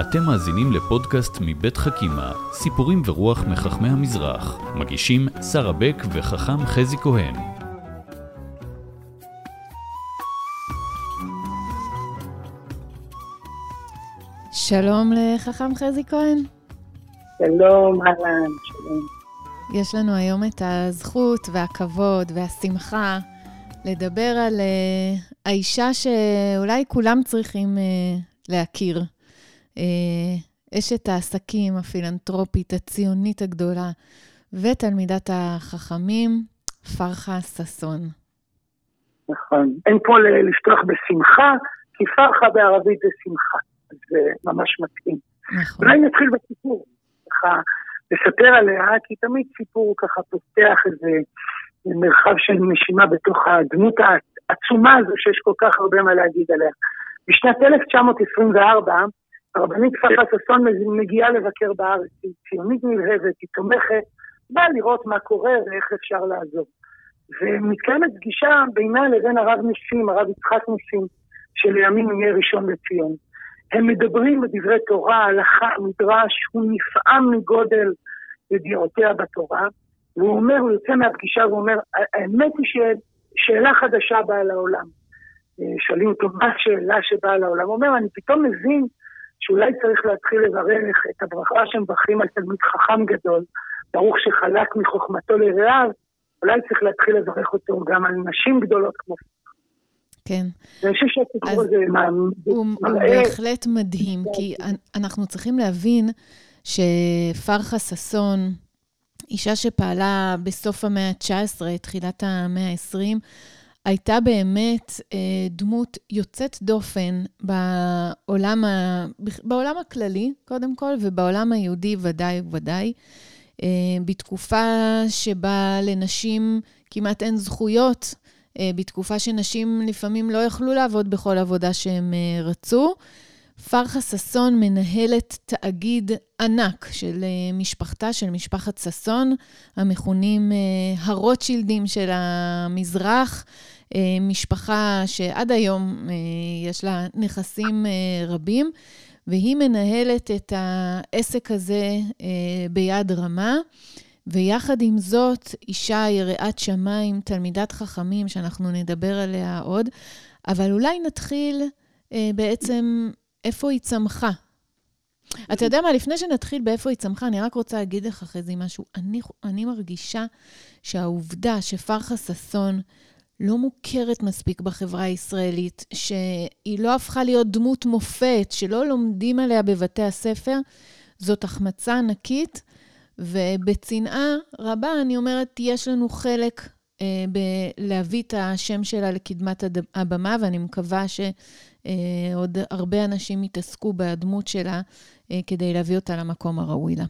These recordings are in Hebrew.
אתם מאזינים לפודקאסט מבית חכימה, סיפורים ורוח מחכמי המזרח. מגישים שרה בק וחכם חזי כהן. שלום לחכם חזי כהן. שלום, אהלן, שלום. יש לנו היום את הזכות והכבוד והשמחה לדבר על uh, האישה שאולי כולם צריכים uh, להכיר. Uh, אשת העסקים, הפילנטרופית, הציונית הגדולה, ותלמידת החכמים, פרחה ששון. נכון. אין פה לפתוח בשמחה, כי פרחה בערבית זה שמחה. זה ממש מתאים. נכון. אולי נתחיל בסיפור, ככה לספר עליה, כי תמיד סיפור ככה פותח איזה מרחב של נשימה בתוך הדמות העצומה הזו שיש כל כך הרבה מה להגיד עליה. בשנת 1924, הרבנית פרחה ששון מגיעה לבקר בארץ, היא ציונית נלהבת, היא תומכת, באה לראות מה קורה ואיך אפשר לעזור. ומתקיימת פגישה בינה לבין הרב ניסים, הרב יצחק ניסים, שלימים יהיה ראשון לציון. הם מדברים בדברי תורה, הלכה, מדרש, הוא נפעם מגודל ידיעותיה בתורה, והוא אומר, הוא יוצא מהפגישה ואומר, האמת היא ששאלה חדשה באה לעולם. אה, שואלים אותו, מה השאלה שבאה לעולם? הוא אומר, אני פתאום מבין שאולי צריך להתחיל לברך את הברכה שמברכים על תלמיד חכם גדול, ברוך שחלק מחוכמתו לרעיו, אולי צריך להתחיל לברך אותו גם על נשים גדולות כמו כן. אני חושב שהסיפור הזה הוא בהחלט מדהים, כי אנחנו צריכים להבין שפרחה ששון, אישה שפעלה בסוף המאה ה-19, תחילת המאה ה-20, הייתה באמת אה, דמות יוצאת דופן בעולם, ה... בעולם הכללי, קודם כל, ובעולם היהודי ודאי וודאי. אה, בתקופה שבה לנשים כמעט אין זכויות, אה, בתקופה שנשים לפעמים לא יכלו לעבוד בכל עבודה שהם אה, רצו. פרחה ששון מנהלת תאגיד ענק של אה, משפחתה, של משפחת ששון, המכונים הרוטשילדים של המזרח, משפחה שעד היום יש לה נכסים רבים, והיא מנהלת את העסק הזה ביד רמה. ויחד עם זאת, אישה יראת שמיים, תלמידת חכמים, שאנחנו נדבר עליה עוד, אבל אולי נתחיל אה, בעצם איפה היא צמחה. אתה יודע מה, לפני שנתחיל באיפה היא צמחה, אני רק רוצה להגיד לך חזי משהו. אני, אני מרגישה שהעובדה שפרחה ששון לא מוכרת מספיק בחברה הישראלית, שהיא לא הפכה להיות דמות מופת, שלא לומדים עליה בבתי הספר, זאת החמצה ענקית. ובצנעה רבה, אני אומרת, יש לנו חלק אה, בלהביא את השם שלה לקדמת הבמה, ואני מקווה שעוד אה, הרבה אנשים יתעסקו בדמות שלה אה, כדי להביא אותה למקום הראוי לה.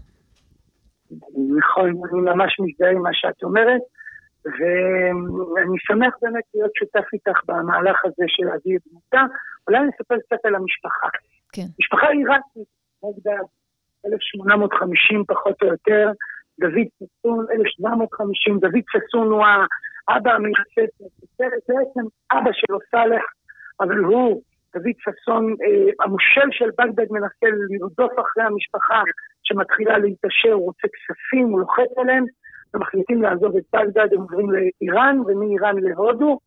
נכון, אני ממש מזדהה עם מה שאת אומרת, ואני שמח באמת להיות שותף איתך במהלך הזה של להביא את דמותה. אולי אני אספר קצת על המשפחה. כן. משפחה עיראקית, נגדה 1850 פחות או יותר, דוד ששון, 1750, דוד ששון הוא האבא המייסד, זה בעצם אבא שלו סאלח, אבל הוא, דוד ששון, אה, המושל של בגדד מנסה לרדוף אחרי המשפחה שמתחילה להתעשר, הוא רוצה כספים, הוא לוחץ עליהם, ומחליטים לעזוב את בגדד, הם עוברים לאיראן, ומאיראן להודו,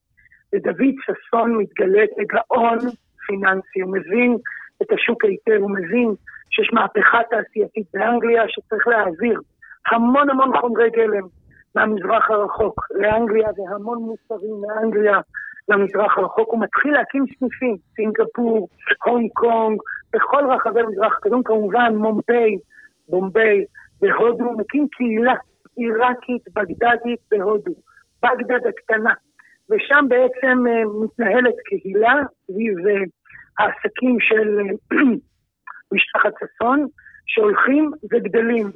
ודוד ששון מתגלה כגאון פיננסי, הוא מבין את השוק היטב, הוא מבין שיש מהפכה תעשייתית באנגליה שצריך להעביר המון המון חומרי גלם מהמזרח הרחוק לאנגליה והמון מוצרים מאנגליה למזרח הרחוק. הוא מתחיל להקים סניפים, סינגפור, הונג קונג, בכל רחבי המזרח הקדום, כמובן מומביי, בומביי, בהודו, הוא מקים קהילה עיראקית, בגדדית בהודו, בגדד הקטנה. ושם בעצם uh, מתנהלת קהילה סביב uh, העסקים של משפחת ששון, שהולכים וגדלים,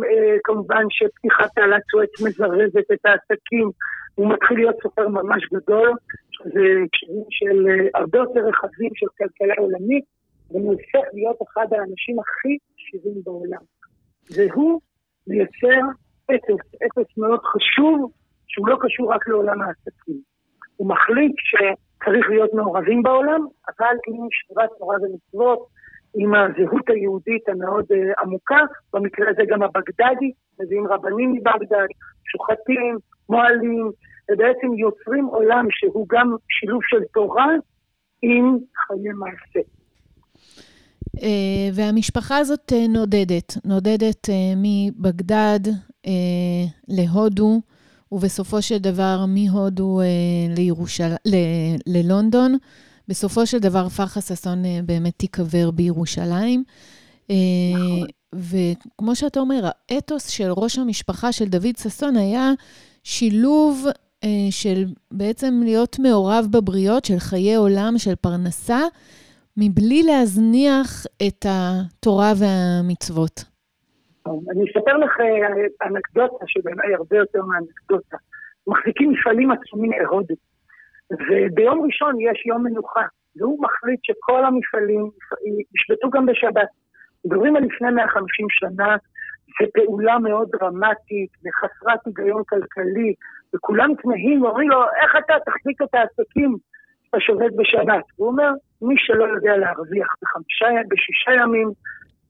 וכמובן שפתיחת תעלת סואץ מזרזת את העסקים, הוא מתחיל להיות סופר ממש גדול, שזה קשרים של אה, הרבה יותר רחבים של כלכלה עולמית, והוא הופך להיות אחד האנשים הכי חשובים בעולם. והוא מייצר אתוס, אתוס מאוד חשוב, שהוא לא קשור רק לעולם העסקים. הוא מחליט שצריך להיות מעורבים בעולם, אבל עם שמירת תורה ומצוות, עם הזהות היהודית המאוד uh, עמוקה, במקרה הזה גם הבגדדי, מביאים רבנים מבגדד, שוחטים, מועלים, ובעצם יוצרים עולם שהוא גם שילוב של תורה עם חיי מעשה. Uh, והמשפחה הזאת uh, נודדת, נודדת uh, מבגדד להודו, ובסופו של דבר מהודו לירושל... ל- ללונדון. בסופו של דבר פרחה ששון באמת תיקבר בירושלים. נכון. וכמו שאתה אומר, האתוס של ראש המשפחה של דוד ששון היה שילוב של בעצם להיות מעורב בבריות, של חיי עולם, של פרנסה, מבלי להזניח את התורה והמצוות. אני אספר לך אה, אנקדוטה שבעיניי הרבה יותר מאנקדוטה. מחזיקים מפעלים עצומים מהודו, וביום ראשון יש יום מנוחה, והוא מחליט שכל המפעלים ישבתו גם בשבת. מדברים על לפני 150 שנה, זו פעולה מאוד דרמטית וחסרת היגיון כלכלי, וכולם תמהים ואומרים לו, איך אתה תחזיק את העסקים שאתה שובת בשבת? הוא אומר, מי שלא יודע להרוויח בחמישה, בשישה ימים,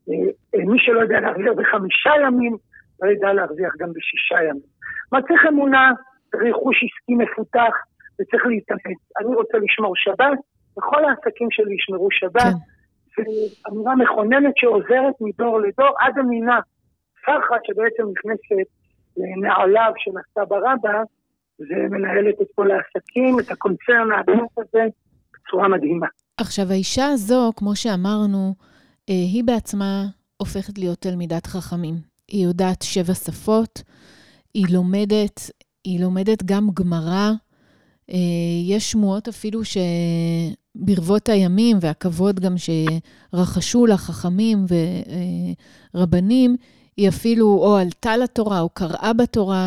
אה, אה, מי שלא יודע להרוויח בחמישה ימים, לא ידע להרוויח גם בשישה ימים. מה צריך אמונה, צריך חוש עסקי מפותח, וצריך להתאמץ. אני רוצה לשמור שבת, וכל העסקים שלי ישמרו שבת. כן. זו אמירה מכוננת שעוזרת מדור לדור עד המינה. פחד שבעצם נכנסת לנעליו של הסבא רבא, ומנהלת את כל העסקים, את הקונצרן העמוק הזה, בצורה מדהימה. עכשיו, האישה הזו, כמו שאמרנו, אה, היא בעצמה הופכת להיות תלמידת חכמים. היא יודעת שבע שפות, היא לומדת, היא לומדת גם גמרא. אה, יש שמועות אפילו שברבות הימים, והכבוד גם שרחשו לה חכמים ורבנים, היא אפילו או עלתה לתורה או קראה בתורה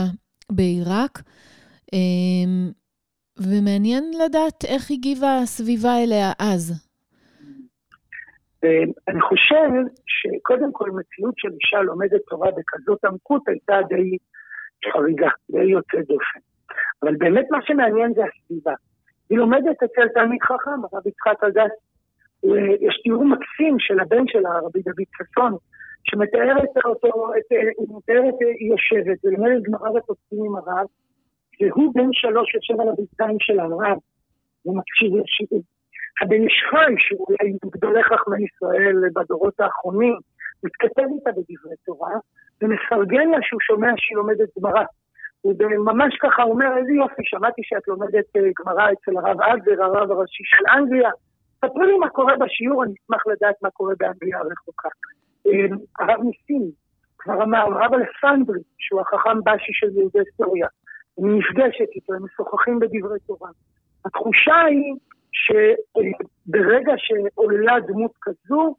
בעיראק. אה, ומעניין לדעת איך הגיבה הסביבה אליה אז. אני חושב שקודם כל מציאות של אישה לומדת תורה בכזאת עמקות הייתה די חריגה, די יוצאת דופן. אבל באמת מה שמעניין זה הסביבה. היא לומדת אצל תלמיד חכם, הרב יצחק אגס. יש תיאור מקסים של הבן שלה, רבי דוד ששון, שמתאר את אותו, את, הוא מתאר את היא יושבת ולומדת גמרא ופוסקים עם הרב, והוא בן שלוש יושב על הביציים של הרב ומקשיב לשיעור. הבן איש חי, שהוא אולי מגדולי חכמי ישראל בדורות האחרונים, מתכתב איתה בדברי תורה, ומפרגן לה שהוא שומע שהיא לומדת גמרא. הוא ממש ככה אומר, איזה יופי, שמעתי שאת לומדת אה, גמרא אצל הרב אדלר, הרב הראשי של אנגליה. ספרי לי מה קורה בשיעור, אני אשמח לדעת מה קורה באנגליה הרחוקה. אה, הרב ניסים כבר אמר, הרב אלפנדרי, שהוא החכם בשי של יהודי סוריה, אני נפגשת איתו, הם משוחחים בדברי תורה. התחושה היא שברגע שעולה דמות כזו,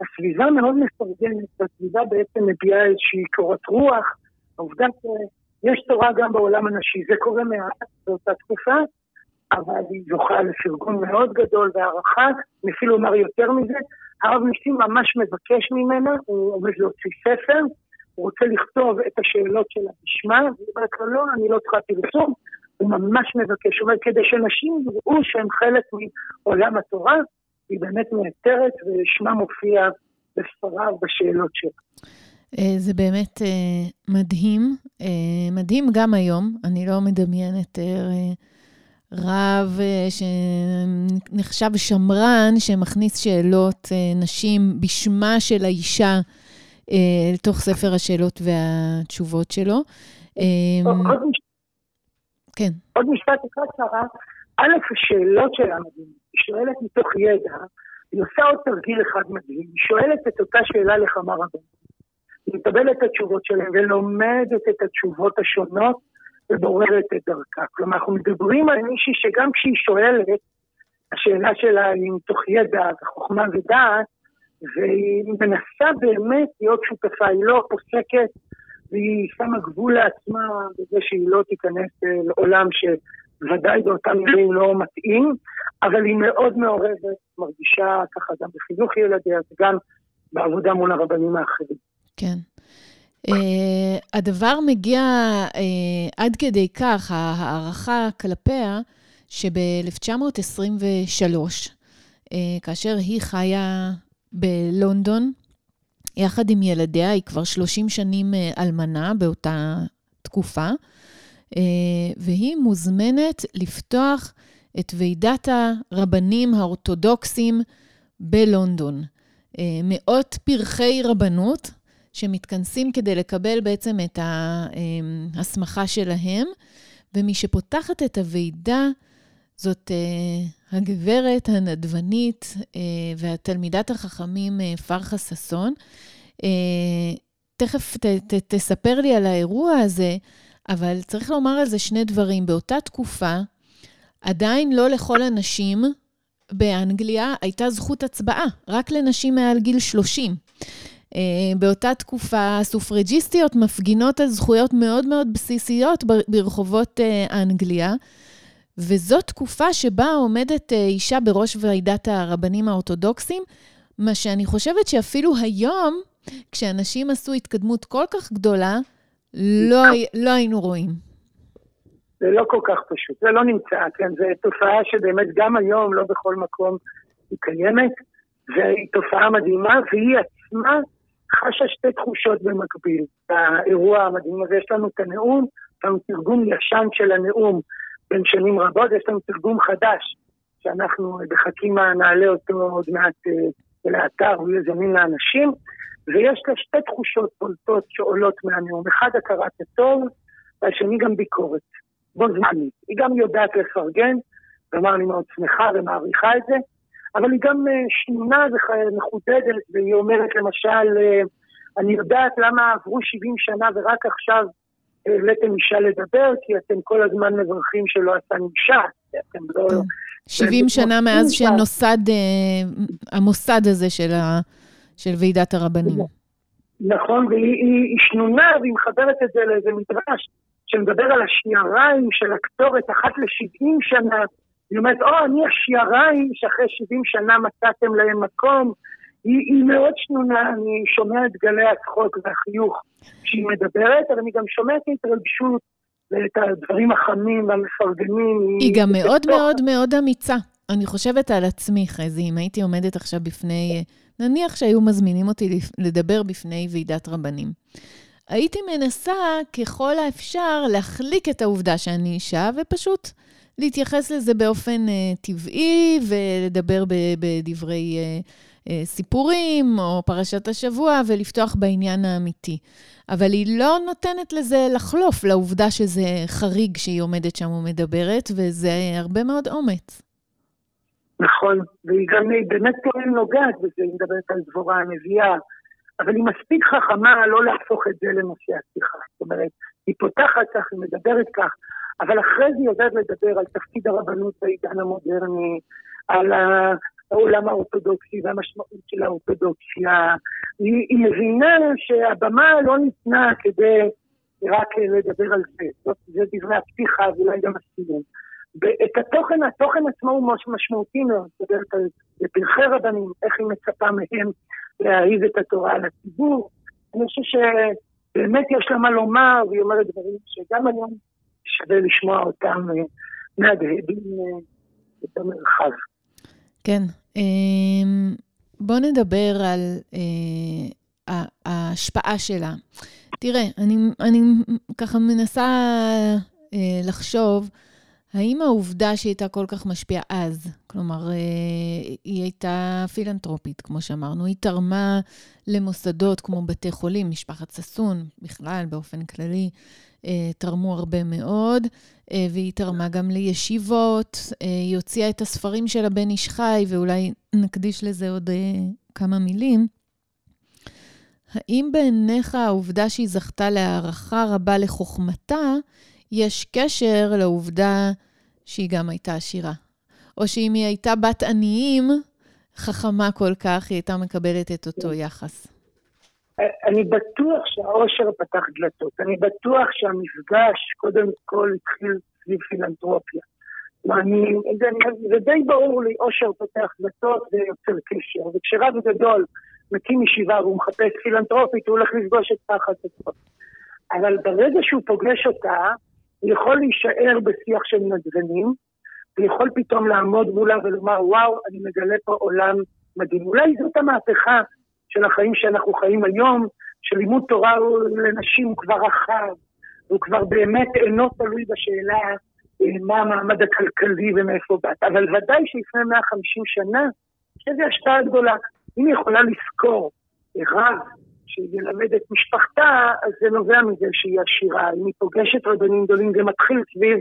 הסביבה מאוד מפרגנת, והסביבה בעצם מביעה איזושהי קורת רוח. העובדה שיש תורה גם בעולם הנשי, זה קורה מעט באותה תקופה, אבל היא זוכה לפרגון מאוד גדול והערכה, אני אפילו אומר יותר מזה, הרב ניסים ממש מבקש ממנה, הוא עומד להוציא ספר, הוא רוצה לכתוב את השאלות שלה בשמה, והיא אומרת לו, לא, אני לא צריכה פרסום, הוא ממש מבקש, הוא אומר, כדי שנשים יראו שהם חלק מעולם התורה, היא באמת נעתרת ושמה מופיע בספריו בשאלות שלה. אה, זה באמת אה, מדהים, אה, מדהים גם היום. אני לא מדמיינת רב שנחשב שמרן, שמכניס שאלות נשים בשמה של האישה לתוך ספר השאלות והתשובות שלו. עוד כן. עוד משפט אחד, שרה. א', השאלות שלה מדהימות. היא שואלת מתוך ידע, היא עושה עוד תרגיל אחד מדהים, היא שואלת את אותה שאלה לכמה רבים. היא מקבלת את התשובות שלהם ולומדת את התשובות השונות ובוררת את דרכה. כלומר, אנחנו מדברים על מישהי שגם כשהיא שואלת, השאלה שלה היא מתוך ידע וחוכמה ודעת, והיא מנסה באמת להיות שותפה, היא לא פוסקת והיא שמה גבול לעצמה בזה שהיא לא תיכנס אה, לעולם שוודאי באותם מילים לא מתאים, אבל היא מאוד מעורבת, מרגישה ככה גם בחינוך ילדיה וגם בעבודה מול הרבנים האחרים. כן. Uh, הדבר מגיע uh, עד כדי כך, ההערכה כלפיה, שב-1923, uh, כאשר היא חיה בלונדון, יחד עם ילדיה, היא כבר 30 שנים אלמנה באותה תקופה, והיא מוזמנת לפתוח את ועידת הרבנים האורתודוקסים בלונדון. מאות פרחי רבנות שמתכנסים כדי לקבל בעצם את ההסמכה שלהם, ומי שפותחת את הוועידה זאת uh, הגברת הנדבנית uh, והתלמידת החכמים uh, פרחה ששון. תכף ת, ת, תספר לי על האירוע הזה, אבל צריך לומר על זה שני דברים. באותה תקופה, עדיין לא לכל הנשים באנגליה הייתה זכות הצבעה, רק לנשים מעל גיל 30. Uh, באותה תקופה הסופרג'יסטיות מפגינות על זכויות מאוד מאוד בסיסיות ברחובות uh, אנגליה, וזו תקופה שבה עומדת אה, אישה בראש ועידת הרבנים האורתודוקסים, מה שאני חושבת שאפילו היום, כשאנשים עשו התקדמות כל כך גדולה, לא, לא היינו רואים. זה לא כל כך פשוט, זה לא נמצא, כן, זו תופעה שבאמת גם היום, לא בכל מקום היא קיימת, והיא תופעה מדהימה, והיא עצמה חשה שתי תחושות במקביל. באירוע המדהים הזה יש לנו את הנאום, יש לנו תרגום ישן של הנאום בין שנים רבות, יש לנו תרגום חדש, שאנחנו בחכימה נעלה אותו עוד מעט אה, לאתר, הוא יהיה זמין לאנשים, ויש לה שתי תחושות בולטות שעולות מהנאום, אחד הכרת הטוב, והשני גם ביקורת, בו זמנית. היא גם יודעת לפרגן, כלומר אני מאוד שמחה ומעריכה את זה, אבל היא גם אה, שנונה ומחודדת, והיא אומרת למשל, אה, אני יודעת למה עברו 70 שנה ורק עכשיו העליתם אישה לדבר, כי אתם כל הזמן מברכים שלא עשה אישה. אתם לא... 70 שנה מאז שנוסד אה, המוסד הזה של, ה, של ועידת הרבנים. נכון, והיא שנונה, והיא מחברת את זה לאיזה מדרש שמדבר על השיעריים של הקטורת אחת ל-70 שנה. היא אומרת, או, אני השיעריים שאחרי 70 שנה מצאתם להם מקום. היא, היא מאוד שנונה, אני שומע את גלי הצחוק והחיוך כשהיא מדברת, אבל אני גם שומע את ההתרגשות ואת הדברים החמים והמפרגנים. היא, היא גם מאוד בתוך... מאוד מאוד אמיצה. אני חושבת על עצמי, חזי, אם הייתי עומדת עכשיו בפני, נניח שהיו מזמינים אותי לדבר בפני ועידת רבנים. הייתי מנסה ככל האפשר להחליק את העובדה שאני אישה, ופשוט להתייחס לזה באופן uh, טבעי ולדבר בדברי uh, אה, סיפורים או פרשת השבוע ולפתוח בעניין האמיתי. אבל היא לא נותנת לזה לחלוף, לעובדה שזה חריג שהיא עומדת שם ומדברת, וזה הרבה מאוד אומץ. נכון, והיא גם באמת פועל נוגעת בזה, היא מדברת על דבורה הנביאה, אבל היא מספיק חכמה לא להפוך את זה לנושא השיחה. זאת אומרת, היא פותחת כך, היא מדברת כך, אבל אחרי זה היא יודעת לדבר על תפקיד הרבנות בעידן המודרני, על העולם האורתודוקסי והמשמעות של האורתודוקסיה. היא, היא מבינה שהבמה לא ניתנה כדי רק לדבר על זה. זאת, זה דברי הפתיחה ואולי גם הסיום. את התוכן, התוכן עצמו הוא משמעותי מאוד, מדברת על פרחי רבנים, איך היא מצפה מהם להאהיב את התורה לציבור. אני חושב שבאמת יש לה מה לומר, והיא אומרת דברים שגם היום שווה לשמוע אותם אה, מהדהדים אה, את המרחב. כן. אמ, בואו נדבר על אה, ההשפעה שלה. תראה, אני, אני ככה מנסה אה, לחשוב, האם העובדה שהיא הייתה כל כך משפיעה אז, כלומר, אה, היא הייתה פילנטרופית, כמו שאמרנו, היא תרמה למוסדות כמו בתי חולים, משפחת ששון, בכלל, באופן כללי, אה, תרמו הרבה מאוד, אה, והיא תרמה גם לישיבות, היא הוציאה את הספרים של הבן איש חי, ואולי נקדיש לזה עוד כמה מילים. האם בעיניך העובדה שהיא זכתה להערכה רבה לחוכמתה, יש קשר לעובדה שהיא גם הייתה עשירה? או שאם היא הייתה בת עניים, חכמה כל כך, היא הייתה מקבלת את אותו יחס? אני בטוח שהאושר פתח דלתות, אני בטוח שהמפגש קודם כל התחיל סביב פילנטרופיה. ואני, זה, זה די ברור לי, אושר פותח דלתות ויוצר קשר, וכשרב גדול מקים ישיבה והוא מחפש פילנטרופית, הוא הולך לפגוש את פחד עצמו. אבל ברגע שהוא פוגש אותה, יכול להישאר בשיח של נדבנים, ויכול פתאום לעמוד מולה ולומר, וואו, אני מגלה פה עולם מדהים. אולי זאת המהפכה של החיים שאנחנו חיים היום, שלימוד תורה לנשים הוא כבר רחב, הוא כבר באמת אינו תלוי בשאלה אה, מה המעמד הכלכלי ומאיפה באת. אבל ודאי שלפני 150 שנה, יש לזה השפעה גדולה. אם היא יכולה לזכור רב שילמד את משפחתה, אז זה נובע מזה שהיא עשירה. אם היא פוגשת רבנים גדולים, זה מתחיל סביב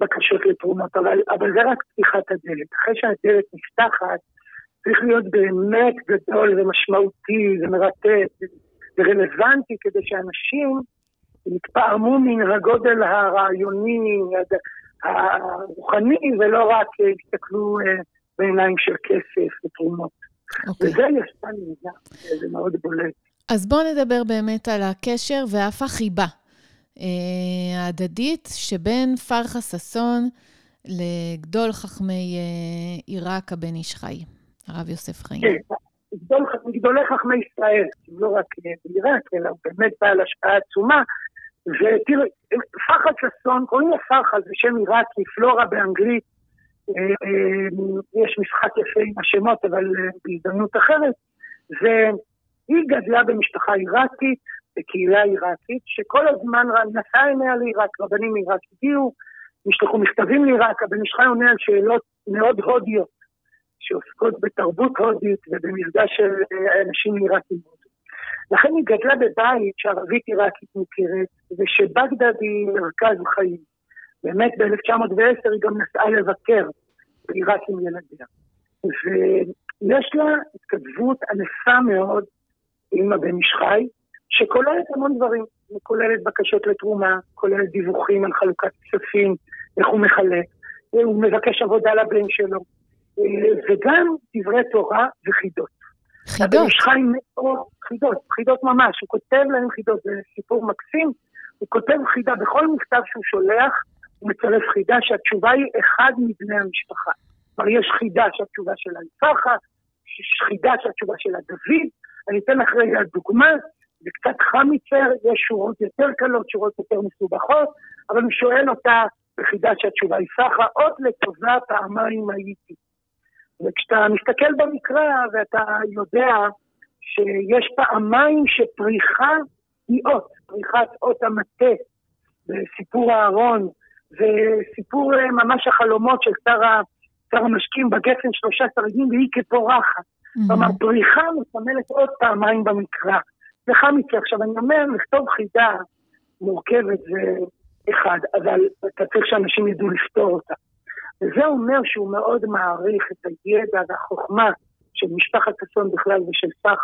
בקשות לתרומות, אבל, אבל זה רק פתיחת הדלת. אחרי שהדלת נפתחת, צריך להיות באמת גדול ומשמעותי ומרתק ורלוונטי כדי שאנשים יתפעמו מן הגודל הרעיוני, הרוחני, ולא רק יסתכלו אה, בעיניים של כסף ותרומות. Okay. אוקיי. וזה כאן מידע, זה מאוד בולט. אז בואו נדבר באמת על הקשר ואף החיבה אה, ההדדית שבין פרחה ששון לגדול חכמי אה, עיראק הבן איש חי, הרב יוסף חיים. כן, גדול, גדולי חכמי ישראל, לא רק בעיראק, אלא באמת בעל השפעה עצומה. ותראי, פרחה ששון, קוראים לה פרחה, זה שם עיראקי, פלורה באנגלית. אה, יש משחק יפה עם השמות, אבל בהזדמנות אחרת. והיא גדלה במשפחה עיראקית, בקהילה עיראקית, שכל הזמן נשאה עיניה לעיראק, רבנים מעיראק הגיעו, נשלחו מכתבים לעיראק, הבן חי עונה על שאלות מאוד הודיות, שעוסקות בתרבות הודית ובמפגש של אה, אנשים עיראקים. לכן היא גדלה בבית שערבית עיראקית מוכרת, ושבגדד היא מרכז חיים. באמת ב-1910 היא גם נסעה לבקר בעיראק עם ילדיה. ויש לה התכתבות ענפה מאוד הבן איש חי, שכוללת המון דברים. כוללת בקשות לתרומה, כוללת דיווחים על חלוקת כספים, איך הוא מחלק, הוא מבקש עבודה לבן שלו, וגם דברי תורה וחידות. חידות? יש חיים מאוד, חידות, חידות ממש, הוא כותב להם חידות, זה סיפור מקסים, הוא כותב חידה, בכל מכתב שהוא שולח, הוא מצרף חידה שהתשובה היא אחד מבני המשפחה. כלומר, יש חידה שהתשובה שלה היא ככה, יש חידה שהתשובה שלה דוד, אני אתן לך רגע דוגמה, זה קצת חם יותר, יש שורות יותר קלות, שורות יותר מסובכות, אבל הוא שואל אותה בחידה שהתשובה היא סחה, אות לטובה פעמיים הייתי. וכשאתה מסתכל במקרא ואתה יודע שיש פעמיים שפריחה היא אות, פריחת אות המטה, בסיפור אהרון, וסיפור אה, ממש החלומות של שר המשקים בגפן שלושה שרידים והיא כפורחת. כלומר. פריחה מסמלת עוד פעמיים במקרא. זה חמיצה. עכשיו, אני אומר, לכתוב חידה מורכבת זה אחד, אבל אתה צריך שאנשים ידעו לפתור אותה. וזה אומר שהוא מאוד מעריך את הידע והחוכמה של משפחת אסון בכלל ושל סך.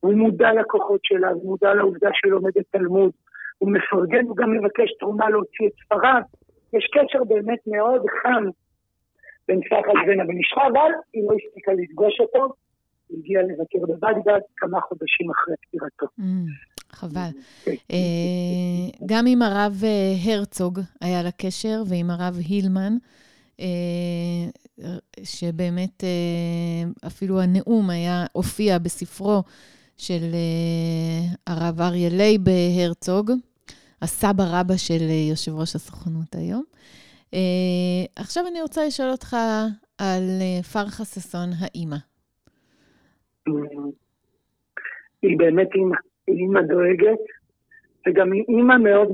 הוא מודע לכוחות שלה, הוא מודע לעובדה שהיא לומדת תלמוד, הוא מפרגן, הוא גם מבקש תרומה להוציא את ספריו. יש קשר באמת מאוד חם בין סחר לבין הבן אישך, אבל היא לא הספיקה לפגוש אותו, הגיע לבקר בבגדד כמה חודשים אחרי פטירתו. Mm, חבל. כן. אה, גם עם הרב אה, הרצוג היה לה קשר, ועם הרב הילמן, אה, שבאמת אפילו הנאום היה, הופיע בספרו של הרב אריה לייב הרצוג, הסבא רבא של יושב ראש הסוכנות היום. עכשיו אני רוצה לשאול אותך על פרחה ששון, האימא. היא באמת אימא, היא אימא דואגת, וגם היא אימא מאוד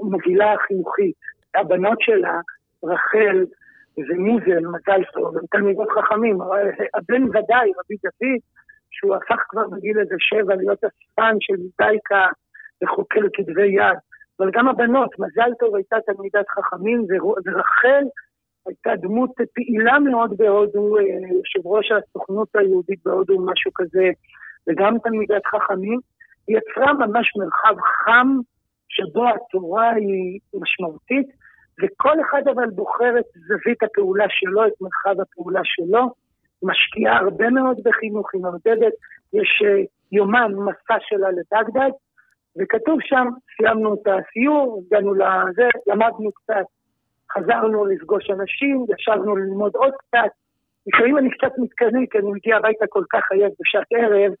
מובילה חינוכית. הבנות שלה, רחל ומוזל, מזל טוב, הם תלמידות חכמים. הבן ודאי, רבי דוד, שהוא הפך כבר בגיל איזה שבע להיות אספן של דייקה וחוקר כתבי יד. אבל גם הבנות, מזל טוב הייתה תלמידת חכמים, ורחל הייתה דמות פעילה מאוד בהודו, אה, יושב ראש הסוכנות היהודית בהודו, משהו כזה, וגם תלמידת חכמים. היא יצרה ממש מרחב חם, שבו התורה היא משמעותית, וכל אחד אבל בוחר את זווית הפעולה שלו, את מרחב הפעולה שלו, משקיעה הרבה מאוד בחינוך, היא מעודדת, יש אה, יומן, מסע שלה לבגדד, וכתוב שם, סיימנו את הסיור, הגענו לזה, למדנו קצת חזרנו לפגוש אנשים, ישבנו ללמוד עוד קצת. לפעמים אני קצת מתקדם, כי אני מגיע הביתה כל כך עייף בשעת ערב,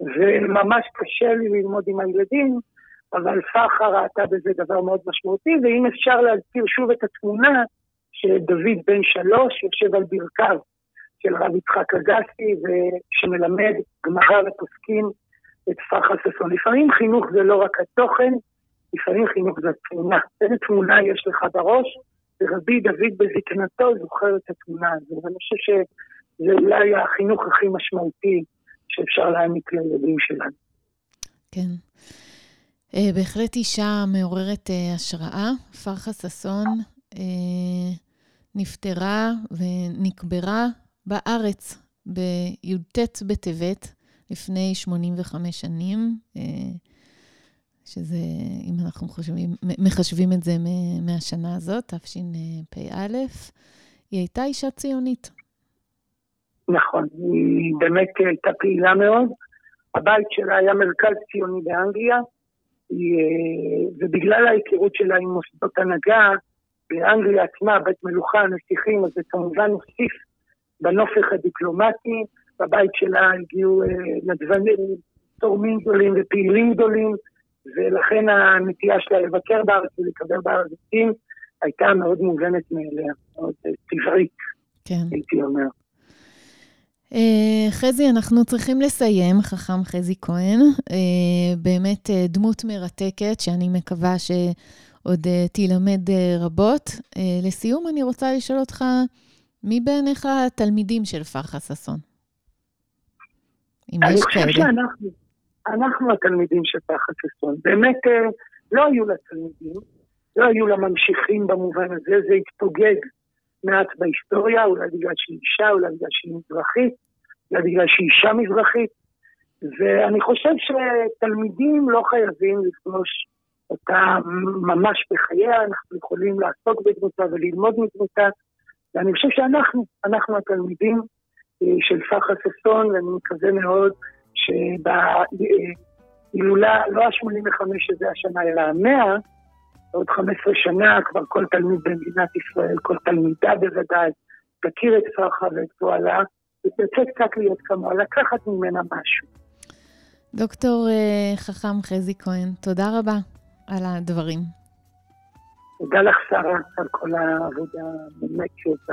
וממש קשה לי ללמוד עם הילדים, אבל פחה ראתה בזה דבר מאוד משמעותי, ואם אפשר להזכיר שוב את התמונה, שדוד בן שלוש יושב על ברכיו של הרב יצחק אגסי, שמלמד גמרא ופוסקים את פרחה ששון. לפעמים חינוך זה לא רק התוכן, לפעמים חינוך זה התמונה. איזה תמונה יש לך בראש? ורבי דוד בזקנתו זוכר את התמונה הזו. ואני חושב שזה אולי החינוך הכי משמעותי שאפשר להעניק לילדים שלנו. כן. Uh, בהחלט אישה מעוררת uh, השראה. פרחה ששון uh, נפטרה ונקברה בארץ בי"ט בטבת לפני 85 שנים, שזה, אם אנחנו חושבים, מחשבים את זה מהשנה הזאת, תשפ"א, היא הייתה אישה ציונית. נכון, היא באמת הייתה פעילה מאוד. הבית שלה היה מרכז ציוני באנגליה, ובגלל ההיכרות שלה עם מוסדות הנהגה, באנגליה עצמה, בית מלוכה, נסיכים, אז זה כמובן הוסיף בנופך הדיפלומטי. בבית שלה הגיעו אה, נדבנים, תורמים גדולים ופעילים גדולים, ולכן הנטייה שלה לבקר בארץ ולקבל בארץ הייתה מאוד מובנת מאליה, מאוד אה, טבעית, כן. הייתי אומר. Uh, חזי, אנחנו צריכים לסיים, חכם חזי כהן. Uh, באמת uh, דמות מרתקת, שאני מקווה שעוד תילמד רבות. לסיום, אני רוצה לשאול אותך, מי בעיניך התלמידים של פרחה ששון? אם יש כאלה. אני חושב שאנחנו, אנחנו התלמידים של פרחה ששון. באמת uh, לא היו לה תלמידים, לא היו לה ממשיכים במובן הזה, זה התפוגג מעט בהיסטוריה, אולי בגלל שהיא אישה, אולי בגלל שהיא מזרחית, אולי בגלל שהיא אישה מזרחית. ואני חושב שתלמידים לא חייבים לפגוש אותה ממש בחייה, אנחנו יכולים לעסוק בדמותה וללמוד מדמותה, ואני חושב שאנחנו, אנחנו התלמידים אה, של פחה ששון, ואני מקווה מאוד שבהילולה, לא ה-85 שזה השנה, אלא המאה, בעוד 15 שנה כבר כל תלמיד במדינת ישראל, כל תלמידה בוודאי, תכיר את פרחה ואת פועלה, ותרצה קצת להיות כמוה, לקחת ממנה משהו. דוקטור אה, חכם חזי כהן, תודה רבה על הדברים. תודה לך, שרה, על כל העבודה באמת שעושה